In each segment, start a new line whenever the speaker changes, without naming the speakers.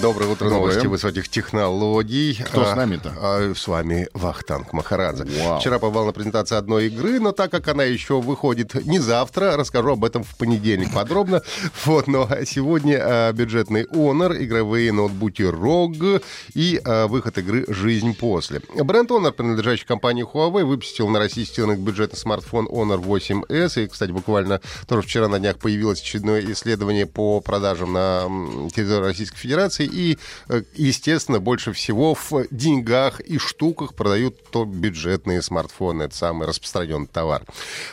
Доброе утро,
Доброе.
новости высоких технологий.
Кто с
А,
нами-то?
а, с вами Вахтанг Махарадзе.
Вау.
Вчера побывал на презентации одной игры, но так как она еще выходит не завтра, расскажу об этом в понедельник подробно. Вот, но сегодня а, бюджетный Honor, игровые ноутбуки ROG и а, выход игры «Жизнь после». Бренд Honor, принадлежащий компании Huawei, выпустил на российский рынок бюджетный смартфон Honor 8S. И, кстати, буквально тоже вчера на днях появилось очередное исследование по продажам на территории Российской Федерации. И, э, естественно, больше всего в деньгах и штуках продают то бюджетные смартфоны. Это самый распространенный товар.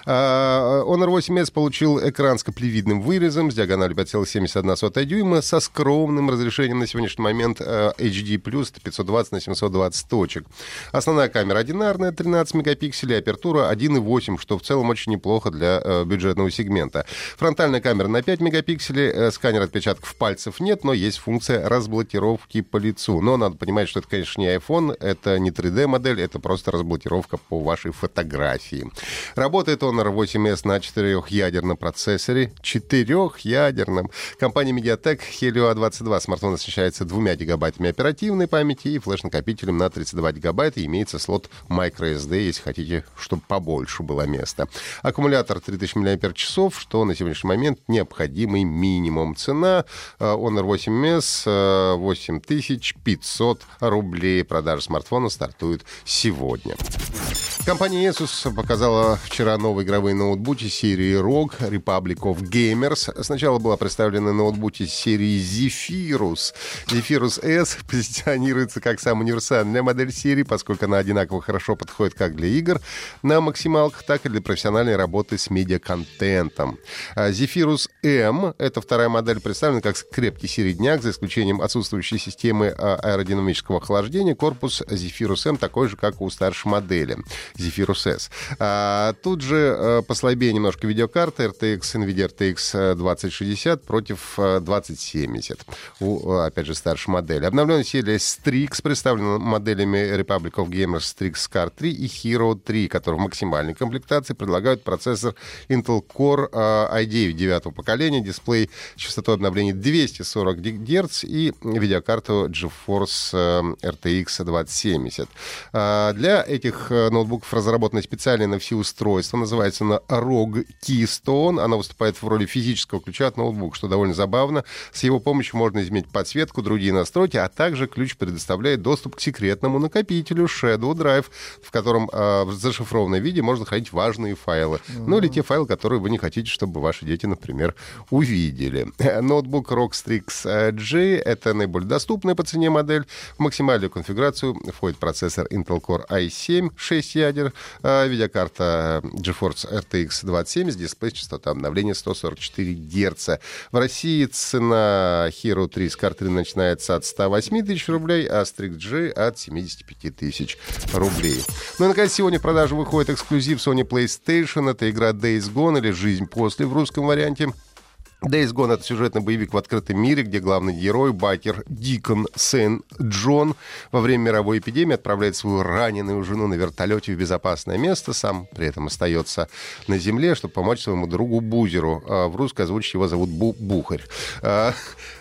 А, Honor 8S получил экран с каплевидным вырезом с диагональю 5,71 дюйма со скромным разрешением на сегодняшний момент э, HD+, это 520 на 720 точек. Основная камера одинарная, 13 мегапикселей, апертура 1,8, что в целом очень неплохо для э, бюджетного сегмента. Фронтальная камера на 5 мегапикселей, э, сканер отпечатков пальцев нет, но есть функция разблокировки по лицу. Но надо понимать, что это, конечно, не iPhone, это не 3D-модель, это просто разблокировка по вашей фотографии. Работает Honor 8S на четырехъядерном процессоре, четырехъядерном. Компания Mediatek Helio A22 смартфон оснащается двумя гигабайтами оперативной памяти и флеш-накопителем на 32 гигабайта. Имеется слот microSD, если хотите, чтобы побольше было места. Аккумулятор 3000 мАч, что на сегодняшний момент необходимый минимум. Цена э, Honor 8S э, 8500 рублей. Продажа смартфона стартует сегодня. Компания Asus показала вчера новые игровые ноутбуки серии ROG Republic of Gamers. Сначала была представлена ноутбуки серии Zephyrus. Zephyrus S позиционируется как самая универсальная модель серии, поскольку она одинаково хорошо подходит как для игр на максималках, так и для профессиональной работы с медиаконтентом. А Zephyrus M — это вторая модель, представлена как крепкий середняк, за исключением отсутствующей системы а, аэродинамического охлаждения. Корпус Zephyrus M такой же, как у старшей модели. Zephyrus S. А, тут же а, послабее немножко видеокарта RTX NVIDIA RTX 2060 против а, 2070. У, а, опять же, старшей модели. Обновленная серия Strix представлена моделями Republic of Gamers Strix Car 3 и Hero 3, которые в максимальной комплектации предлагают процессор Intel Core а, i9 девятого поколения, дисплей частотой обновления 240 Гц и видеокарту GeForce э, RTX 2070. А, Для этих э, ноутбуков разработана специальная на все устройства, называется она ROG Keystone. Она выступает в роли физического ключа от ноутбука, что довольно забавно. С его помощью можно изменить подсветку, другие настройки, а также ключ предоставляет доступ к секретному накопителю Shadow Drive, в котором э, в зашифрованном виде можно хранить важные файлы. Ну или те файлы, которые вы не хотите, чтобы ваши дети, например, увидели. Ноутбук ROG Strix G — это наиболее доступная по цене модель. В максимальную конфигурацию входит процессор Intel Core i7, 6 ядер, а, видеокарта GeForce RTX 2070, дисплей с частотой обновления 144 Гц. В России цена Hero 3 с карты начинается от 108 тысяч рублей, а Strix G от 75 тысяч рублей. Ну и, наконец, сегодня в продажу выходит эксклюзив Sony PlayStation. Это игра Days Gone или «Жизнь после» в русском варианте. Days Gone — это сюжетный боевик в открытом мире, где главный герой, байкер Дикон Сен-Джон, во время мировой эпидемии отправляет свою раненую жену на вертолете в безопасное место, сам при этом остается на земле, чтобы помочь своему другу Бузеру. А В русской озвучке его зовут Бу Бухарь. А,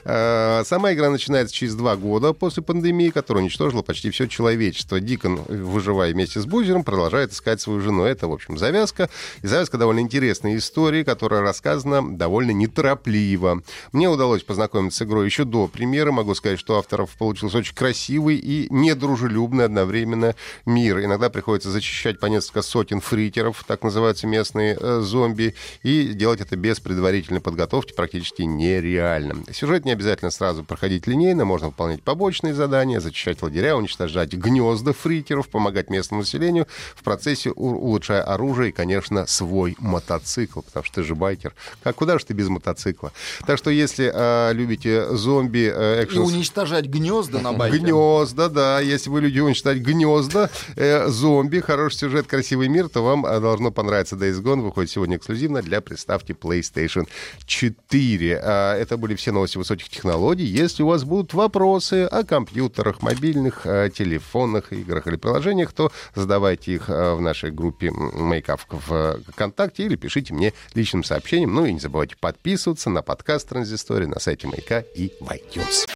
а, Сама игра начинается через два года после пандемии, которая уничтожила почти все человечество. Дикон, выживая вместе с Бузером, продолжает искать свою жену. Это, в общем, завязка. И завязка довольно интересной истории, которая рассказана довольно неторопливо. Мне удалось познакомиться с игрой еще до премьеры. Могу сказать, что авторов получился очень красивый и недружелюбный одновременно мир. Иногда приходится зачищать по несколько сотен фритеров, так называются местные э, зомби, и делать это без предварительной подготовки практически нереально. Сюжет не обязательно сразу проходить линейно, можно выполнять побочные задания, зачищать лагеря, уничтожать гнезда фритеров, помогать местному населению, в процессе улучшая оружие и, конечно, свой мотоцикл, потому что ты же байкер. Как куда же ты без мотоцикла? Мотоцикла. Так что если э, любите зомби... Э,
И уничтожать гнезда на байке.
Гнезда, да. Если вы любите уничтожать гнезда, э, зомби, хороший сюжет, красивый мир, то вам э, должно понравиться Days Gone. Выходит сегодня эксклюзивно для приставки PlayStation 4. Э, это были все новости высоких технологий. Если у вас будут вопросы о компьютерах, мобильных э, телефонах, играх или приложениях, то задавайте их э, в нашей группе Мейкап в ВКонтакте или пишите мне личным сообщением. Ну и не забывайте подписываться на подкаст Транзистории на сайте Маяка и в iTunes.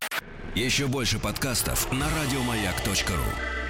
Еще больше подкастов на радиомаяк.ру.